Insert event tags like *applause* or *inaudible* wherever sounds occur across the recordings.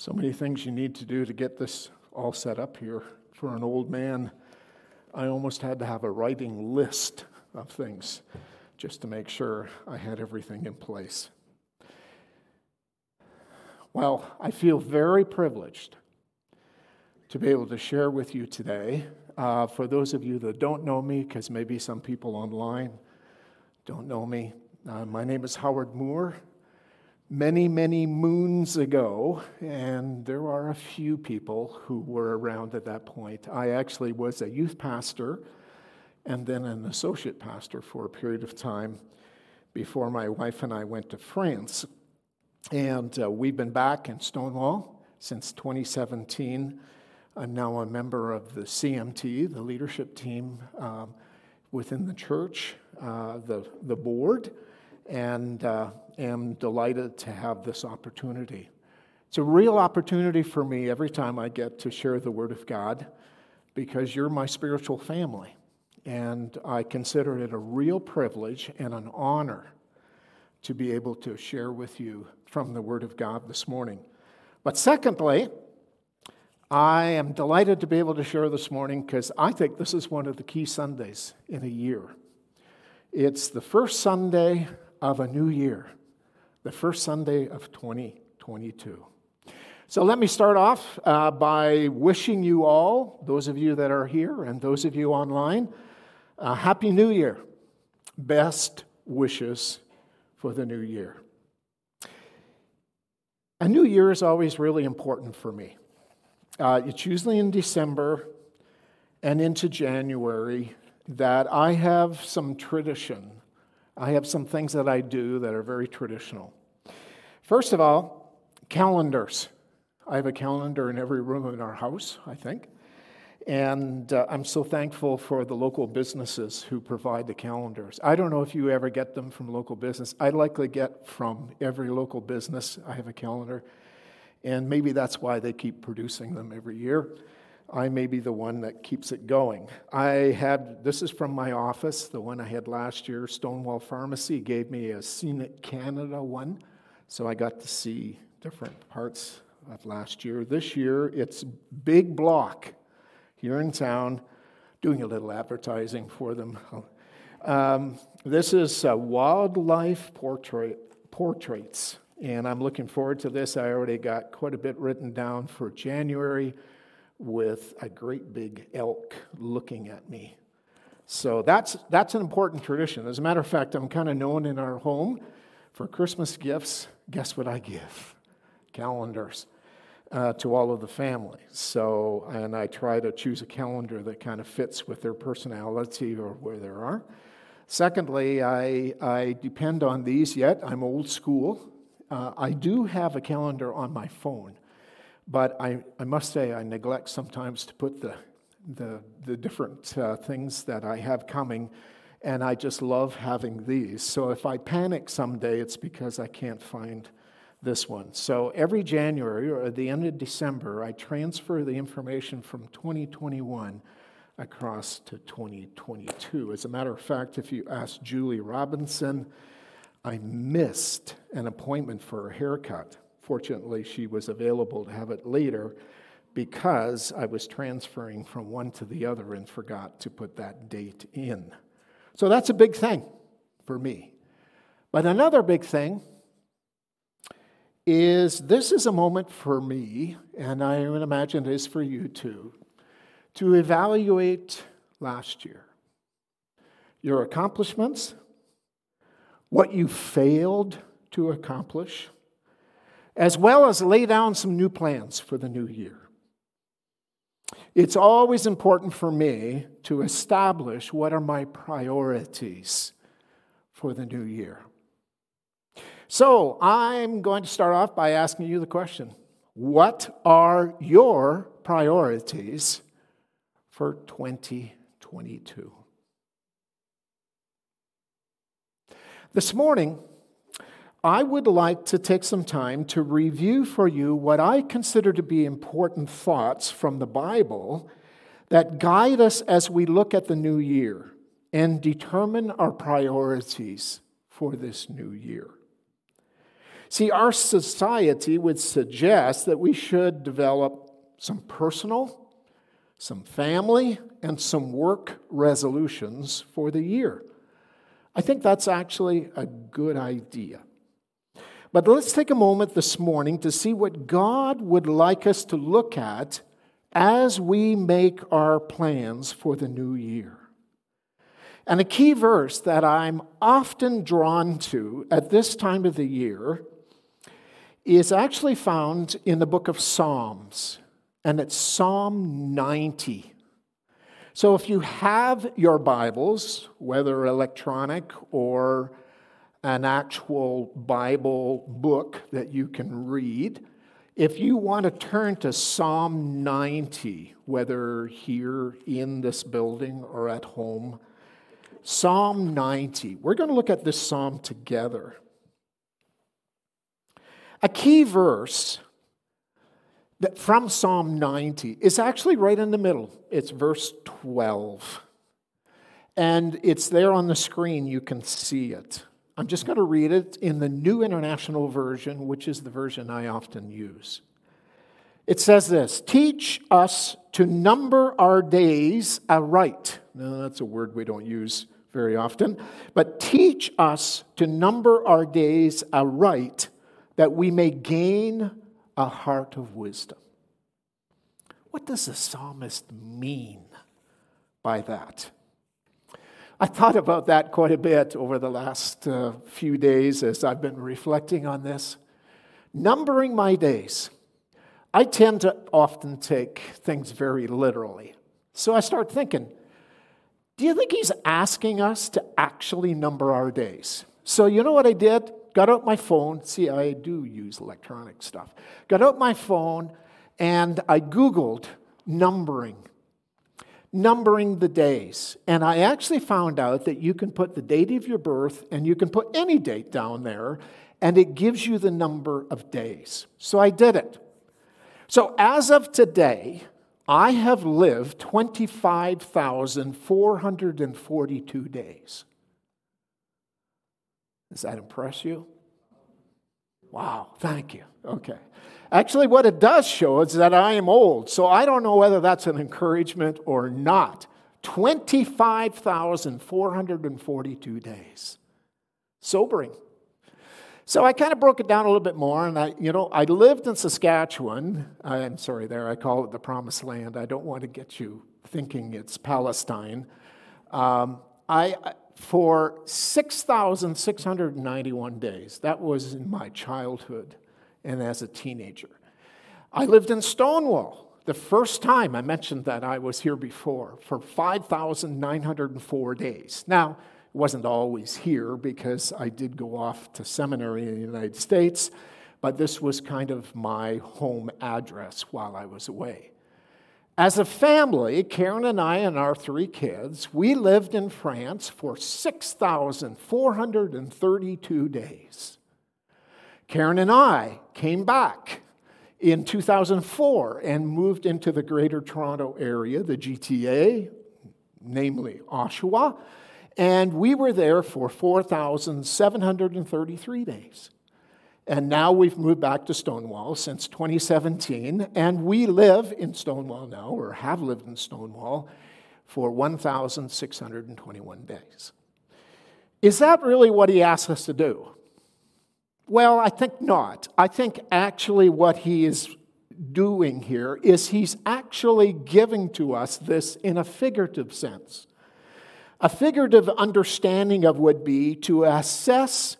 So many things you need to do to get this all set up here. For an old man, I almost had to have a writing list of things just to make sure I had everything in place. Well, I feel very privileged to be able to share with you today. Uh, for those of you that don't know me, because maybe some people online don't know me, uh, my name is Howard Moore. Many, many moons ago, and there are a few people who were around at that point, I actually was a youth pastor and then an associate pastor for a period of time before my wife and I went to France. And uh, we've been back in Stonewall since 2017. I'm now a member of the CMT, the leadership team um, within the church, uh, the, the board, and uh, am delighted to have this opportunity. It's a real opportunity for me every time I get to share the Word of God because you're my spiritual family. And I consider it a real privilege and an honor to be able to share with you from the Word of God this morning. But secondly, I am delighted to be able to share this morning because I think this is one of the key Sundays in a year. It's the first Sunday of a new year, the first Sunday of 2022. So let me start off uh, by wishing you all, those of you that are here and those of you online, a Happy New Year. Best wishes for the new year. A new year is always really important for me. Uh, it's usually in December and into January that I have some tradition. I have some things that I do that are very traditional. First of all, calendars. I have a calendar in every room in our house, I think. And uh, I'm so thankful for the local businesses who provide the calendars. I don't know if you ever get them from local business. I likely get from every local business. I have a calendar. And maybe that's why they keep producing them every year. I may be the one that keeps it going. I had, this is from my office, the one I had last year. Stonewall Pharmacy gave me a Scenic Canada one. So I got to see different parts of last year. This year, it's big block here in town, doing a little advertising for them. Um, this is uh, wildlife portrait, portraits, and I'm looking forward to this. I already got quite a bit written down for January with a great big elk looking at me. So that's, that's an important tradition. As a matter of fact, I'm kind of known in our home for Christmas gifts. Guess what I give? Calendars uh, to all of the family. So, and I try to choose a calendar that kind of fits with their personality or where they are. Secondly, I, I depend on these yet. I'm old school. Uh, I do have a calendar on my phone, but I, I must say I neglect sometimes to put the, the, the different uh, things that I have coming, and I just love having these. So if I panic someday, it's because I can't find this one. So every January or the end of December, I transfer the information from 2021 across to 2022. As a matter of fact, if you ask Julie Robinson, I missed an appointment for a haircut. Fortunately, she was available to have it later because I was transferring from one to the other and forgot to put that date in. So that's a big thing for me. But another big thing is this is a moment for me, and I would imagine it is for you too, to evaluate last year. Your accomplishments, what you failed to accomplish, as well as lay down some new plans for the new year. It's always important for me to establish what are my priorities for the new year. So I'm going to start off by asking you the question What are your priorities for 2022? This morning, I would like to take some time to review for you what I consider to be important thoughts from the Bible that guide us as we look at the new year and determine our priorities for this new year. See, our society would suggest that we should develop some personal, some family, and some work resolutions for the year. I think that's actually a good idea. But let's take a moment this morning to see what God would like us to look at as we make our plans for the new year. And a key verse that I'm often drawn to at this time of the year is actually found in the book of Psalms, and it's Psalm 90. So if you have your Bibles, whether electronic or an actual Bible book that you can read, if you want to turn to Psalm 90, whether here in this building or at home, Psalm 90, we're going to look at this psalm together. A key verse that from Psalm 90 is actually right in the middle. It's verse 12. And it's there on the screen, you can see it. I'm just going to read it in the New International Version, which is the version I often use. It says this Teach us to number our days aright. Now, that's a word we don't use very often, but teach us to number our days aright that we may gain a heart of wisdom. What does the psalmist mean by that? I thought about that quite a bit over the last uh, few days as I've been reflecting on this. Numbering my days. I tend to often take things very literally. So I start thinking, do you think he's asking us to actually number our days? So you know what I did? Got out my phone. See, I do use electronic stuff. Got out my phone and I Googled numbering numbering the days. And I actually found out that you can put the date of your birth and you can put any date down there, and it gives you the number of days. So I did it. So as of today, I have lived 25,442 days. Does that impress you? Wow, thank you. Okay. Actually, what it does show is that I am old, so I don't know whether that's an encouragement or not. 25,442 days. Sobering. So I kind of broke it down a little bit more, and I, you know, I lived in Saskatchewan. I'm sorry, there I call it the Promised Land. I don't want to get you thinking it's Palestine. Um, I for 6,691 days. That was in my childhood and as a teenager. I lived in Stonewall. The first time I mentioned that I was here before for 5,904 days. Now, it wasn't always here because I did go off to seminary in the United States, but this was kind of my home address while I was away. As a family, Karen and I and our three kids, we lived in France for 6,432 days. Karen and I came back in 2004 and moved into the Greater Toronto Area, the GTA, namely Oshawa, and we were there for 4,733 days. And now we've moved back to Stonewall since 2017, and we live in Stonewall now, or have lived in Stonewall, for 1,621 days. Is that really what he asks us to do? Well, I think not. I think actually what he is doing here is he's actually giving to us this in a figurative sense. A figurative understanding of would be to assess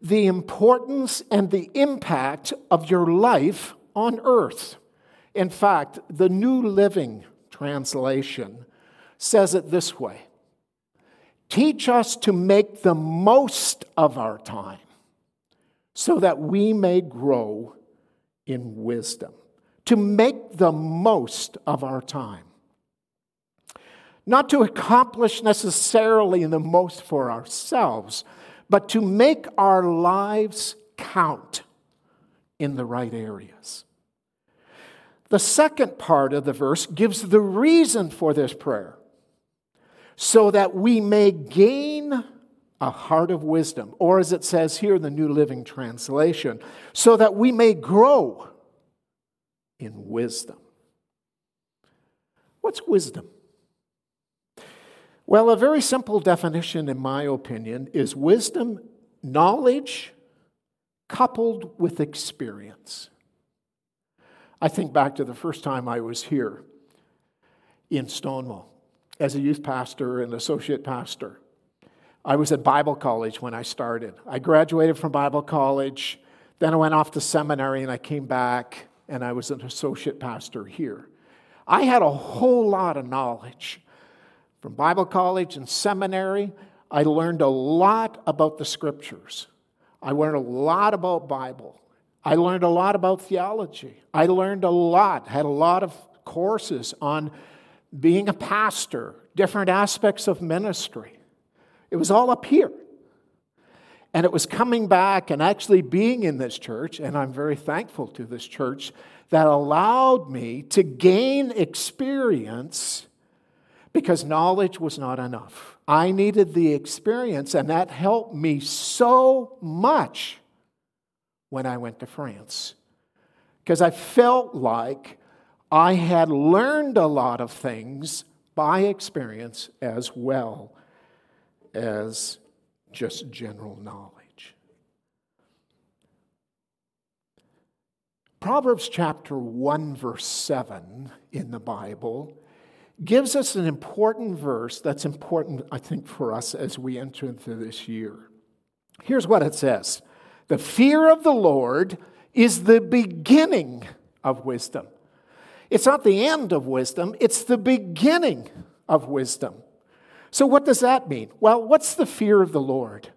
the importance and the impact of your life on earth. In fact, the New Living Translation says it this way Teach us to make the most of our time so that we may grow in wisdom. To make the most of our time. Not to accomplish necessarily the most for ourselves but to make our lives count in the right areas. The second part of the verse gives the reason for this prayer so that we may gain a heart of wisdom, or as it says here in the New Living Translation, so that we may grow in wisdom. What's wisdom? Well, a very simple definition, in my opinion, is wisdom, knowledge coupled with experience. I think back to the first time I was here in Stonewall as a youth pastor and associate pastor. I was at Bible college when I started. I graduated from Bible college, then I went off to seminary and I came back and I was an associate pastor here. I had a whole lot of knowledge. From Bible college and seminary, I learned a lot about the scriptures. I learned a lot about Bible. I learned a lot about theology. I learned a lot, had a lot of courses on being a pastor, different aspects of ministry. It was all up here. And it was coming back and actually being in this church, and I'm very thankful to this church, that allowed me to gain experience because knowledge was not enough. I needed the experience, and that helped me so much when I went to France. Because I felt like I had learned a lot of things by experience as well as just general knowledge. Proverbs chapter 1, verse 7 in the Bible gives us an important verse that's important, I think, for us as we enter into this year. Here's what it says The fear of the Lord is the beginning of wisdom. It's not the end of wisdom, it's the beginning of wisdom. So, what does that mean? Well, what's the fear of the Lord?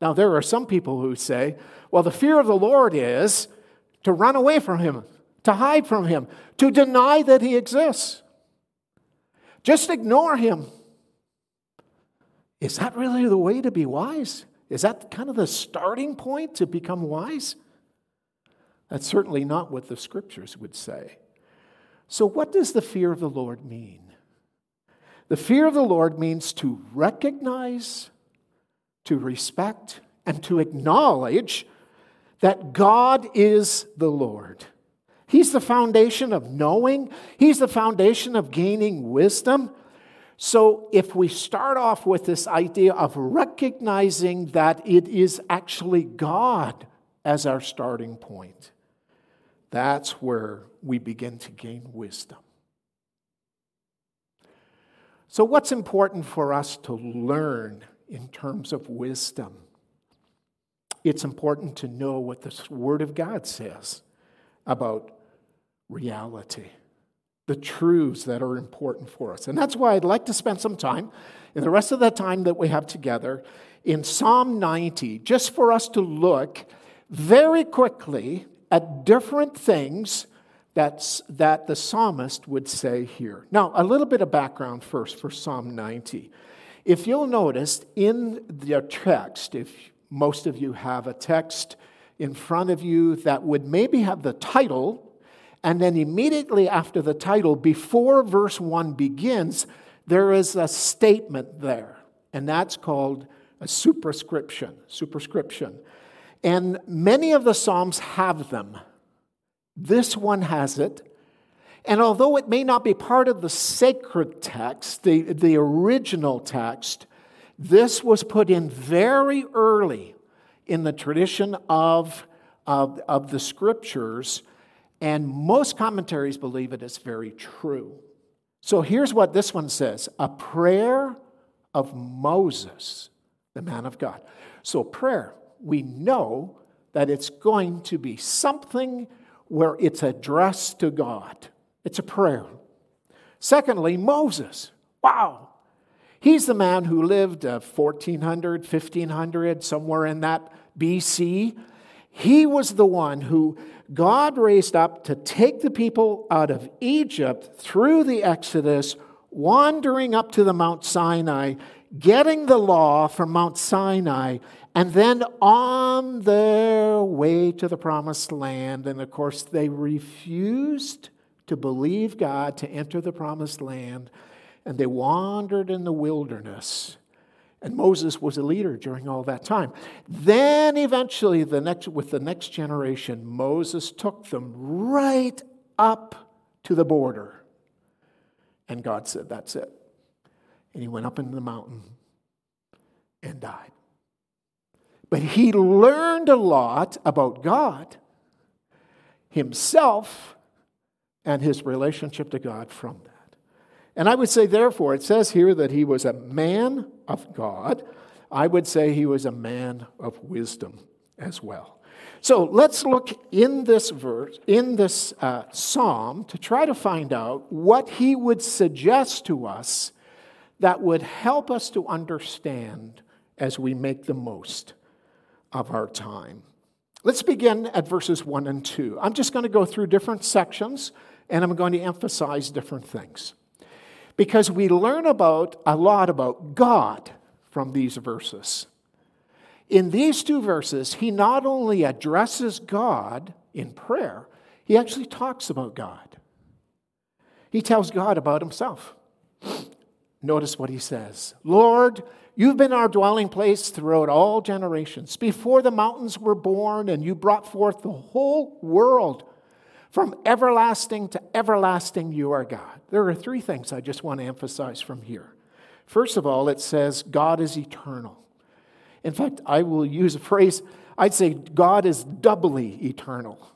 Now, there are some people who say, well, the fear of the Lord is to run away from Him, to hide from Him, to deny that He exists. Just ignore Him. Is that really the way to be wise? Is that kind of the starting point to become wise? That's certainly not what the scriptures would say. So, what does the fear of the Lord mean? The fear of the Lord means to recognize, to respect, and to acknowledge that God is the Lord. He's the foundation of knowing, He's the foundation of gaining wisdom. So, if we start off with this idea of recognizing that it is actually God as our starting point, that's where we begin to gain wisdom. So, what's important for us to learn in terms of wisdom? It's important to know what the Word of God says about reality, the truths that are important for us. And that's why I'd like to spend some time, in the rest of the time that we have together, in Psalm 90, just for us to look very quickly at different things that's, that the psalmist would say here. Now, a little bit of background first for Psalm 90. If you'll notice in the text, if most of you have a text in front of you that would maybe have the title, and then immediately after the title, before verse 1 begins, there is a statement there, and that's called a superscription. Superscription. And many of the Psalms have them. This one has it. And although it may not be part of the sacred text, the, the original text, this was put in very early in the tradition of, of, of the scriptures, and most commentaries believe it is very true. So here's what this one says a prayer of Moses, the man of God. So, prayer, we know that it's going to be something where it's addressed to God. It's a prayer. Secondly, Moses. Wow. He's the man who lived uh, 1400, 1500, somewhere in that BC. He was the one who God raised up to take the people out of Egypt through the Exodus, wandering up to the Mount Sinai, getting the law from Mount Sinai, and then on their way to the promised land, and of course, they refused to believe God to enter the promised land, and they wandered in the wilderness. And Moses was a leader during all that time. Then eventually, the next, with the next generation, Moses took them right up to the border. And God said, That's it. And he went up into the mountain and died. But he learned a lot about God, himself, and his relationship to God from that. And I would say, therefore, it says here that he was a man of God. I would say he was a man of wisdom as well. So let's look in this verse, in this uh, psalm, to try to find out what he would suggest to us that would help us to understand as we make the most of our time. Let's begin at verses 1 and 2. I'm just going to go through different sections and I'm going to emphasize different things because we learn about a lot about God from these verses. In these two verses, he not only addresses God in prayer, he actually talks about God. He tells God about himself. Notice what he says Lord, you've been our dwelling place throughout all generations. Before the mountains were born, and you brought forth the whole world. From everlasting to everlasting, you are God. There are three things I just want to emphasize from here. First of all, it says God is eternal. In fact, I will use a phrase, I'd say God is doubly eternal.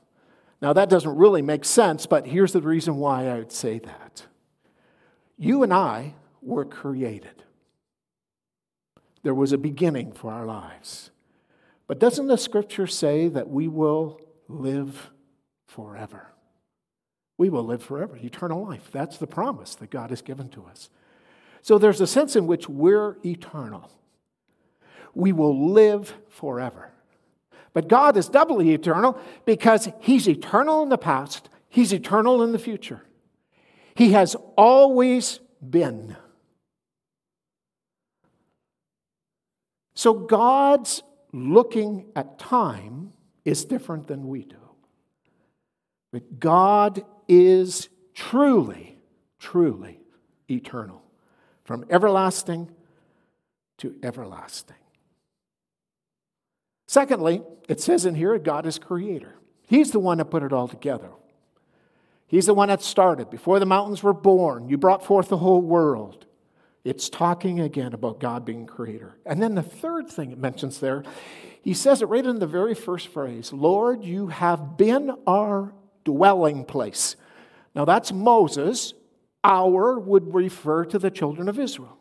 Now, that doesn't really make sense, but here's the reason why I would say that. You and I were created, there was a beginning for our lives. But doesn't the scripture say that we will live forever? we will live forever, eternal life. That's the promise that God has given to us. So there's a sense in which we're eternal. We will live forever. But God is doubly eternal because He's eternal in the past, He's eternal in the future. He has always been. So God's looking at time is different than we do. But God is truly, truly eternal, from everlasting to everlasting. Secondly, it says in here, God is creator. He's the one that put it all together. He's the one that started. Before the mountains were born, you brought forth the whole world. It's talking again about God being creator. And then the third thing it mentions there, he says it right in the very first phrase Lord, you have been our dwelling place. Now that's Moses. Our would refer to the children of Israel.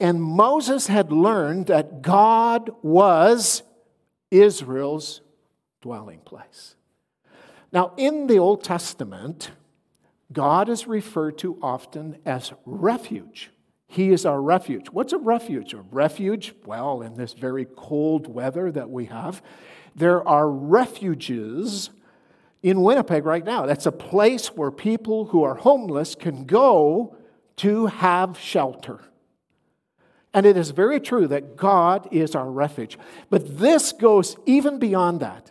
And Moses had learned that God was Israel's dwelling place. Now, in the Old Testament, God is referred to often as refuge. He is our refuge. What's a refuge? A refuge, well, in this very cold weather that we have, there are refuges in Winnipeg right now. That's a place where people who are homeless can go to have shelter. And it is very true that God is our refuge. But this goes even beyond that.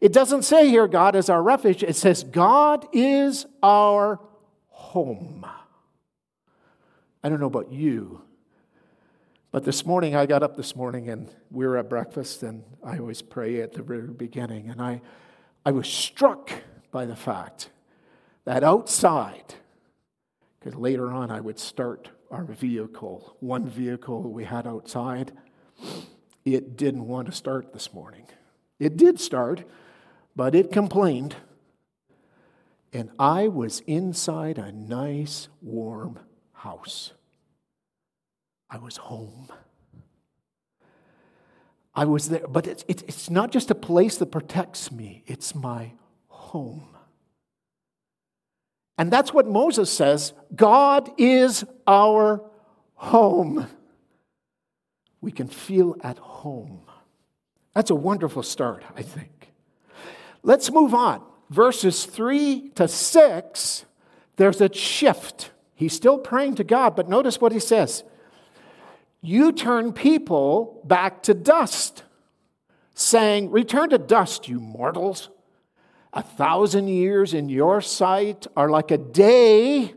It doesn't say here God is our refuge, it says God is our home. I don't know about you, but this morning I got up this morning and we were at breakfast, and I always pray at the very beginning, and I I was struck by the fact that outside, because later on I would start our vehicle, one vehicle we had outside, it didn't want to start this morning. It did start, but it complained. And I was inside a nice, warm house. I was home. I was there. But it's, it's, not just a place that protects me, it's my home. And that's what Moses says God is our home. We can feel at home. That's a wonderful start, I think. Let's move on. Verses 3 to 6, there's a shift. He's still praying to God, but notice what he says you turn people back to dust, saying, Return to dust, you mortals. A thousand years in your sight are like a day,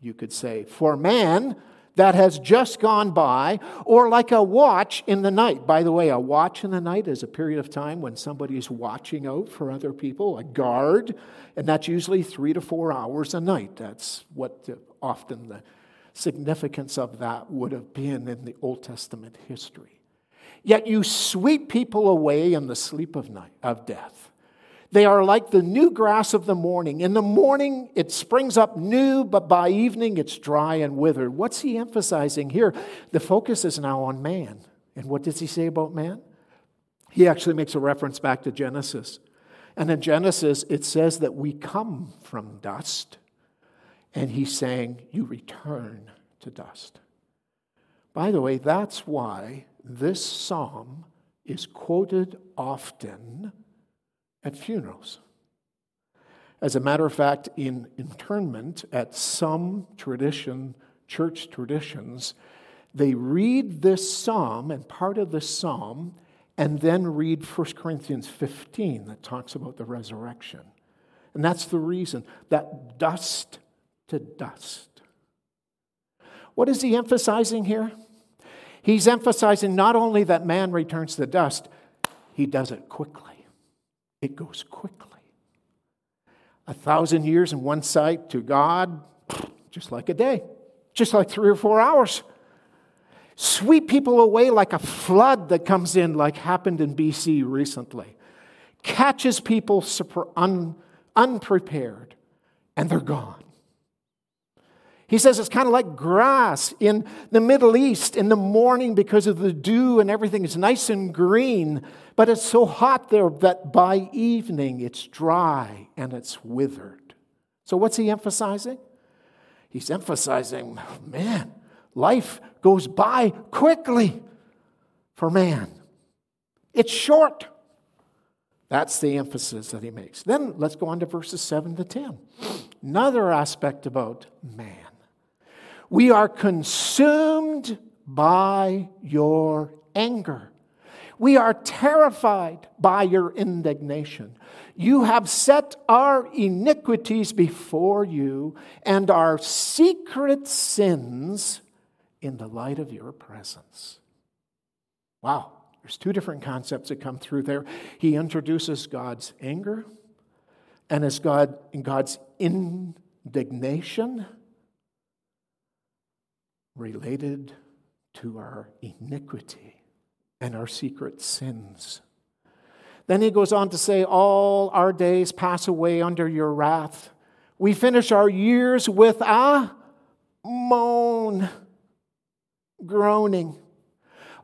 you could say, for man. that has just gone by, or like a watch in the night. By the way, a watch in the night is a period of time when somebody is watching out for other people, a guard, and that's usually three to four hours a night. That's what often the significance of that would have been in the Old Testament history. Yet you sweep people away in the sleep of night of death. They are like the new grass of the morning. In the morning, it springs up new, but by evening, it's dry and withered. What's he emphasizing here? The focus is now on man. And what does he say about man? He actually makes a reference back to Genesis. And in Genesis, it says that we come from dust. And he's saying, You return to dust. By the way, that's why this psalm is quoted often at funerals. As a matter of fact, in internment, at some tradition, church traditions, they read this psalm and part of this psalm and then read 1 Corinthians 15 that talks about the resurrection. And that's the reason that dust to dust. What is he emphasizing here? He's emphasizing not only that man returns to dust, he does it quickly. It goes quickly. A thousand years in one sight to God, just like a day, just like three or four hours. Sweep people away like a flood that comes in, like happened in BC recently. Catches people un, unprepared, and they're gone. He says it's kind of like grass in the Middle East in the morning because of the dew and everything is nice and green, but it's so hot there that by evening it's dry and it's withered. So, what's he emphasizing? He's emphasizing, man, life goes by quickly for man. It's short. That's the emphasis that he makes. Then let's go on to verses 7 to 10. Another aspect about man. We are consumed by your anger. We are terrified by your indignation. You have set our iniquities before you and our secret sins in the light of your presence. Wow, there's two different concepts that come through there. He introduces God's anger and as God in God's indignation related to our iniquity and our secret sins. Then he goes on to say, All our days pass away under your wrath. We finish our years with a moan, groaning.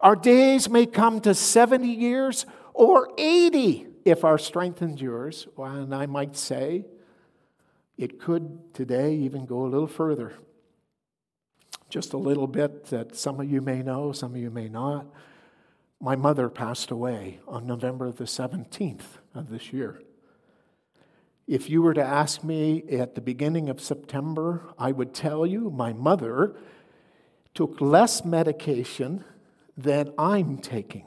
Our days may come to 70 years or 80 if our strength endures. And I might say, it could today even go a little further just a little bit that some of you may know, some of you may not. My mother passed away on November the 17th of this year. If you were to ask me at the beginning of September, I would tell you my mother took less medication than I'm taking.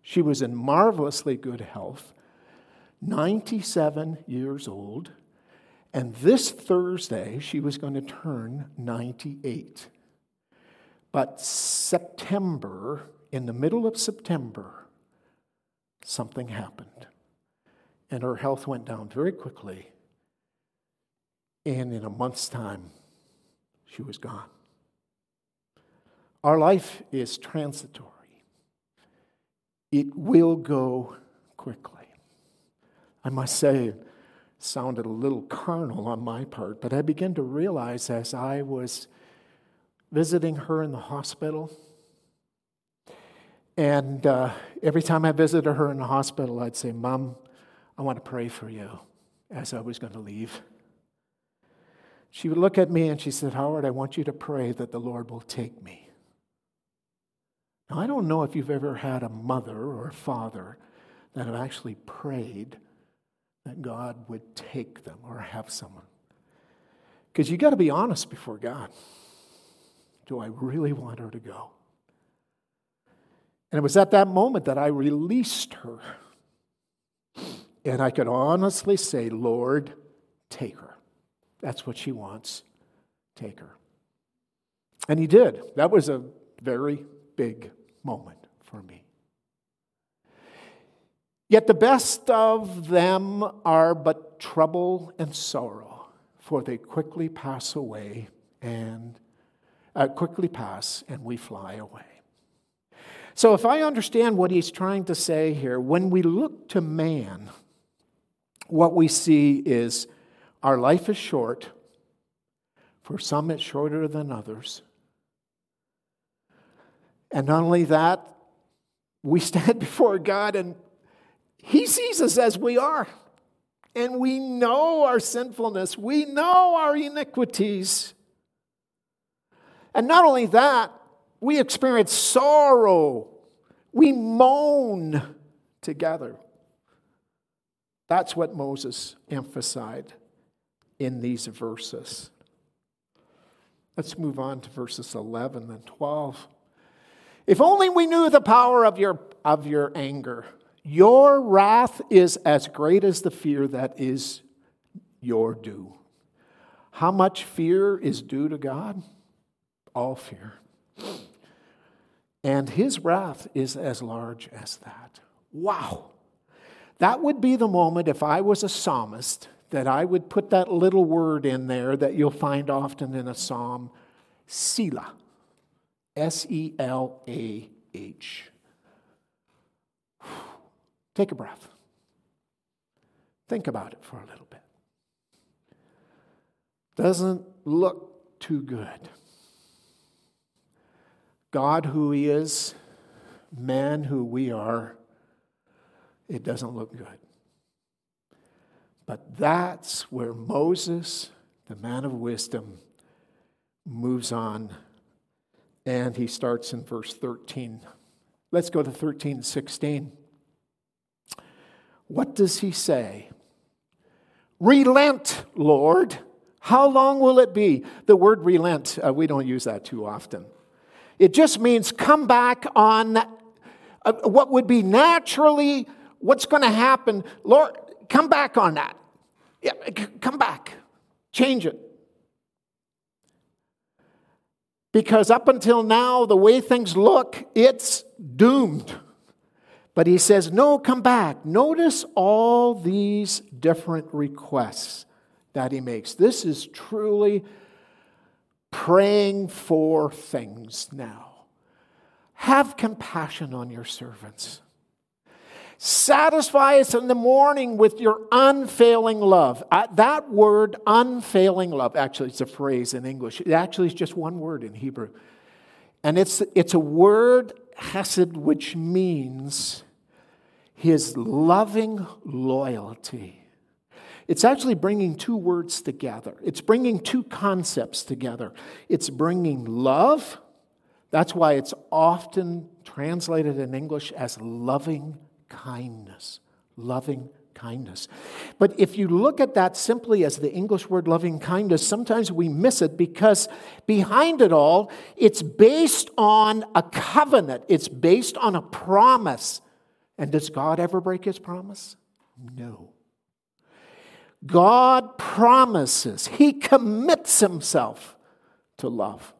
She was in marvelously good health, 97 years old, and this Thursday, she was going to turn 98. But September, in the middle of September, something happened. And her health went down very quickly. And in a month's time, she was gone. Our life is transitory, it will go quickly. I must say, sounded a little carnal on my part, but I began to realize as I was visiting her in the hospital, and uh, every time I visited her in the hospital, I'd say, Mom, I want to pray for you as I was going to leave. She would look at me and she said, Howard, I want you to pray that the Lord will take me. Now, I don't know if you've ever had a mother or a father that have actually prayed that God would take them or have someone. Because you got to be honest before God. Do I really want her to go? And it was at that moment that I released her. And I could honestly say, Lord, take her. That's what she wants. Take her. And he did. That was a very big moment for me. Yet the best of them are but trouble and sorrow, for they quickly pass away and uh, quickly pass and we fly away. So, if I understand what he's trying to say here, when we look to man, what we see is our life is short. For some, it's shorter than others. And not only that, we *laughs* stand before God and He sees us as we are. And we know our sinfulness, we know our iniquities. And not only that, we experience sorrow, we moan together. That's what Moses emphasized in these verses. Let's move on to verses 11 and 12. If only we knew the power of your, of your anger. Your wrath is as great as the fear that is your due. How much fear is due to God? All fear. And his wrath is as large as that. Wow. That would be the moment if I was a psalmist that I would put that little word in there that you'll find often in a psalm Selah. S E L A H. Take a breath. Think about it for a little bit. Doesn't look too good. God, who He is, man, who we are, it doesn't look good. But that's where Moses, the man of wisdom, moves on and he starts in verse 13. Let's go to 13 16. What does he say? Relent, Lord. How long will it be? The word relent, uh, we don't use that too often. It just means come back on uh, what would be naturally what's going to happen. Lord, come back on that. Yeah, come back. Change it. Because up until now, the way things look, it's doomed. But he says, No, come back. Notice all these different requests that he makes. This is truly praying for things now. Have compassion on your servants. Satisfy us in the morning with your unfailing love. Uh, that word, unfailing love, actually, it's a phrase in English. It actually is just one word in Hebrew. And it's, it's a word, hesed, which means his loving loyalty. It's actually bringing two words together. It's bringing two concepts together. It's bringing love. That's why it's often translated in English as loving kindness, loving kindness. But if you look at that simply as the English word loving kindness, sometimes we miss it because behind it all, it's based on a covenant, it's based on a promise. And does God ever break his promise? No. God promises, he commits himself to love.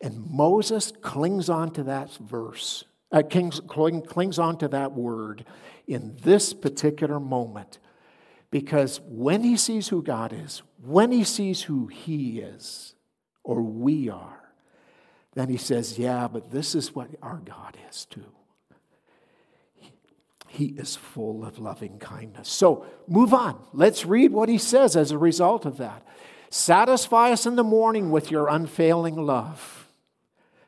And Moses clings on to that verse uh, clings, clings on to that word in this particular moment. Because when he sees who God is, when he sees who he is, or we are, then he says, Yeah, but this is what our God is too. He is full of loving kindness. So move on. Let's read what he says as a result of that. Satisfy us in the morning with your unfailing love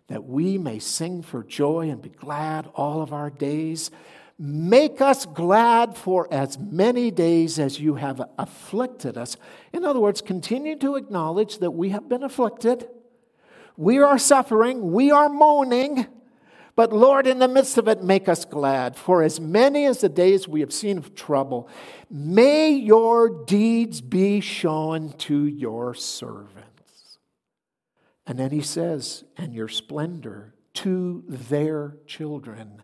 that we may sing for joy and be glad all of our days. Make us glad for as many days as you have afflicted us. In other words, continue to acknowledge that we have been afflicted. We are suffering. We are moaning. But Lord, in the midst of it, make us glad. For as many as the days we have seen of trouble, may your deeds be shown to your servants. And then he says, and your splendor to their children.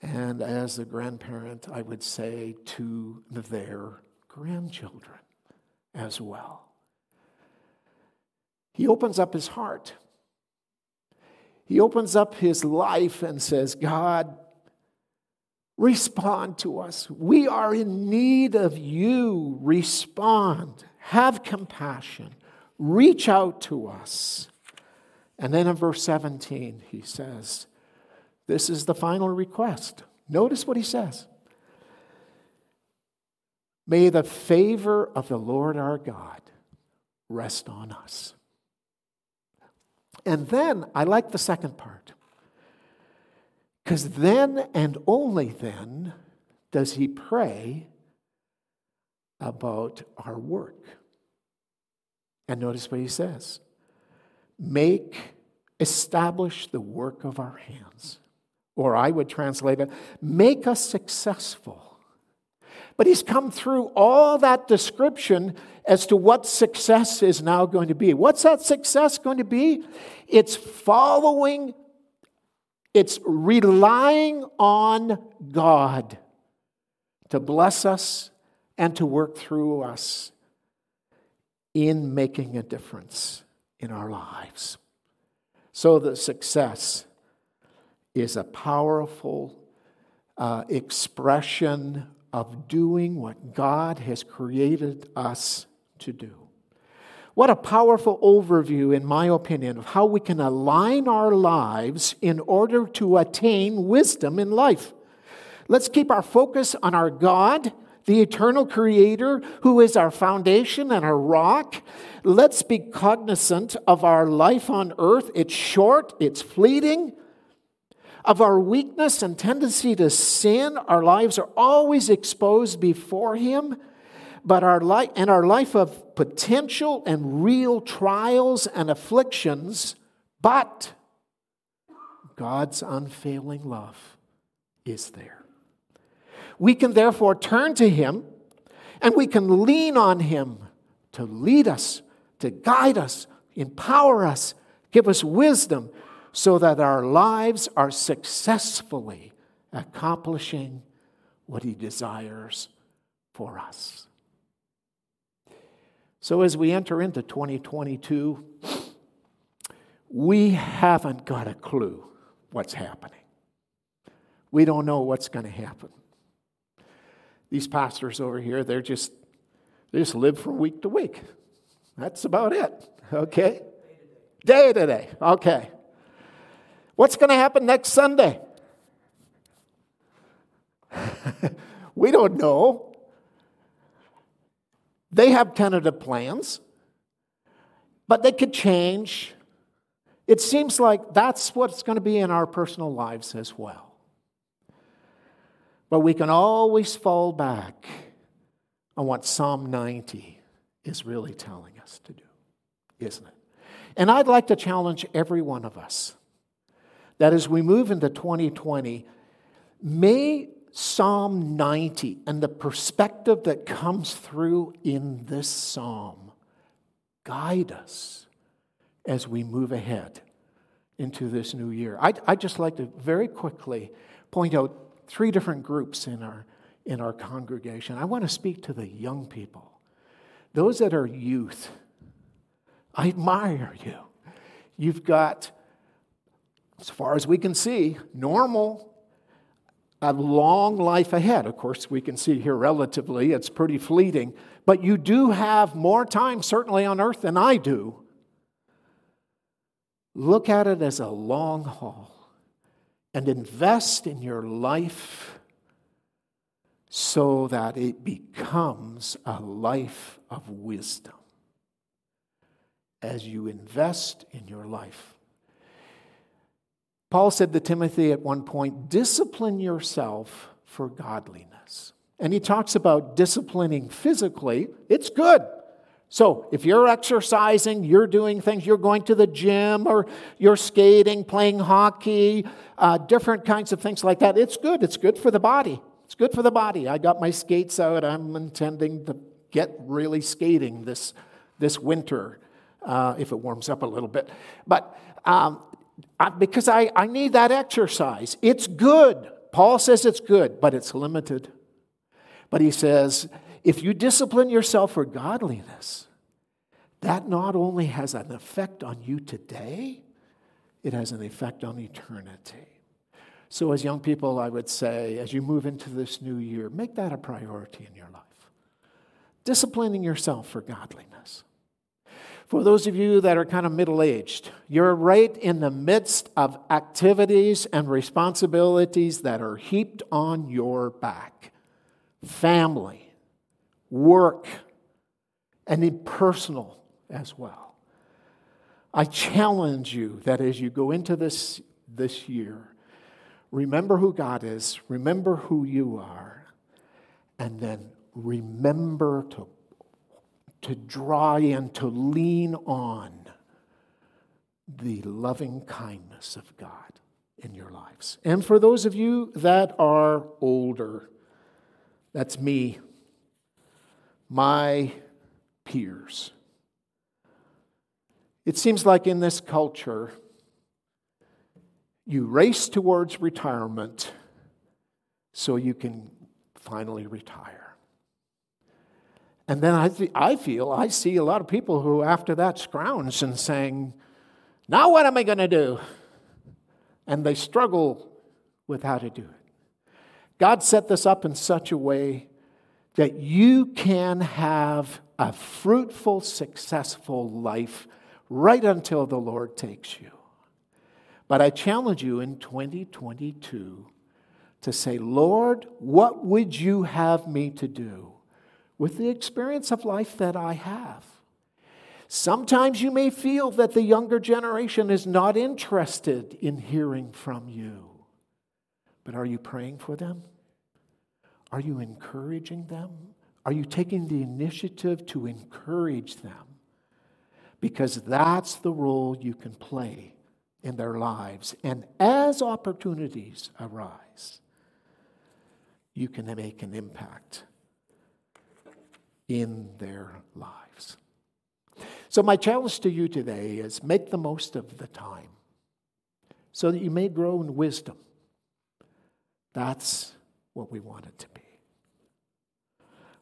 And as a grandparent, I would say to their grandchildren as well. He opens up his heart. He opens up his life and says, God, respond to us. We are in need of you. Respond. Have compassion. Reach out to us. And then in verse 17, he says, This is the final request. Notice what he says. May the favor of the Lord our God rest on us. And then I like the second part. Because then and only then does he pray about our work. And notice what he says make, establish the work of our hands. Or I would translate it, make us successful. But he's come through all that description as to what success is now going to be. What's that success going to be? It's following, it's relying on God to bless us and to work through us in making a difference in our lives. So the success is a powerful uh, expression of doing what God has created us to do. What a powerful overview, in my opinion, of how we can align our lives in order to attain wisdom in life. Let's keep our focus on our God the eternal creator who is our foundation and our rock. Let's be cognizant of our life on earth. It's short, it's fleeting. Of our weakness and tendency to sin, our lives are always exposed before Him. But our life and our life of potential and real trials and afflictions, but God's unfailing love is there. We can therefore turn to Him and we can lean on Him to lead us, to guide us, empower us, give us wisdom so that our lives are successfully accomplishing what He desires for us. So, as we enter into 2022, we haven't got a clue what's happening. We don't know what's going to happen. These pastors over here, they're just, they just live from week to week. That's about it, okay? Day to day, okay. What's going to happen next Sunday? *laughs* we don't know. They have tentative plans, but they could change. It seems like that's what's going to be in our personal lives as well. But we can always fall back on what Psalm 90 is really telling us to do, isn't it? And I'd like to challenge every one of us that as we move into 2020, may Psalm 90 and the perspective that comes through in this psalm guide us as we move ahead into this new year. I'd, I'd just like to very quickly point out three different groups in our, in our congregation. I want to speak to the young people, those that are youth. I admire you. You've got, as far as we can see, normal, a long life ahead. Of course, we can see here relatively, it's pretty fleeting, but you do have more time, certainly on earth, than I do. Look at it as a long haul and invest in your life so that it becomes a life of wisdom. As you invest in your life. Paul said to Timothy at one point, discipline yourself for godliness. And he talks about disciplining physically. It's good. So, if you're exercising, you're doing things, you're going to the gym or you're skating, playing hockey, uh, different kinds of things like that, it's good. It's good for the body. It's good for the body. I got my skates out. I'm intending to get really skating this, this winter uh, if it warms up a little bit. But um, I, because I, I need that exercise, it's good. Paul says it's good, but it's limited. But he says, if you discipline yourself for godliness, that not only has an effect on you today, it has an effect on eternity. So, as young people, I would say, as you move into this new year, make that a priority in your life. Disciplining yourself for godliness. For those of you that are kind of middle aged, you're right in the midst of activities and responsibilities that are heaped on your back family, work, and in personal as well. I challenge you that as you go into this, this year, remember who God is, remember who you are, and then remember to, to draw in, to lean on the loving kindness of God in your lives. And for those of you that are older, that's me, my peers. It seems like in this culture, you race towards retirement so you can finally retire. And then I, th- I feel, I see a lot of people who, after that, scrounge and saying, Now what am I going to do? And they struggle with how to do it. God set this up in such a way that you can have a fruitful, successful life right until the Lord takes you. But I challenge you in 2022 to say, Lord, what would you have me to do with the experience of life that I have? Sometimes you may feel that the younger generation is not interested in hearing from you. But are you praying for them? Are you encouraging them? Are you taking the initiative to encourage them? Because that's the role you can play in their lives. And as opportunities arise, you can make an impact in their lives. So, my challenge to you today is make the most of the time so that you may grow in wisdom. That's what we want it to be.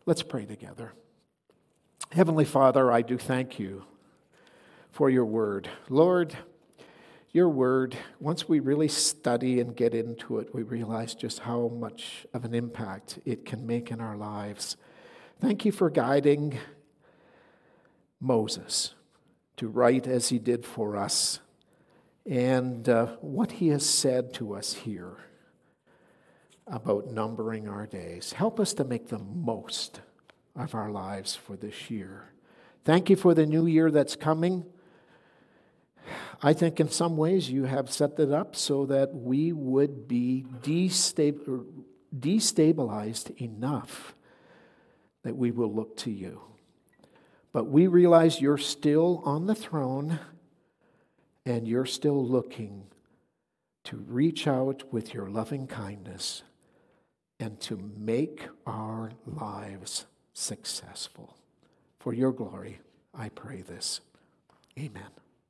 Let's pray together. Heavenly Father, I do thank you for your word. Lord, your word, once we really study and get into it, we realize just how much of an impact it can make in our lives. Thank you for guiding Moses to write as he did for us and uh, what he has said to us here about numbering our days. Help us to make the most of our lives for this year. Thank you for the new year that's coming. I think in some ways you have set it up so that we would be destabilized enough that we will look to you. But we realize you're still on the throne and you're still looking to reach out with your loving kindness and to make our lives successful. For your glory, I pray this. Amen.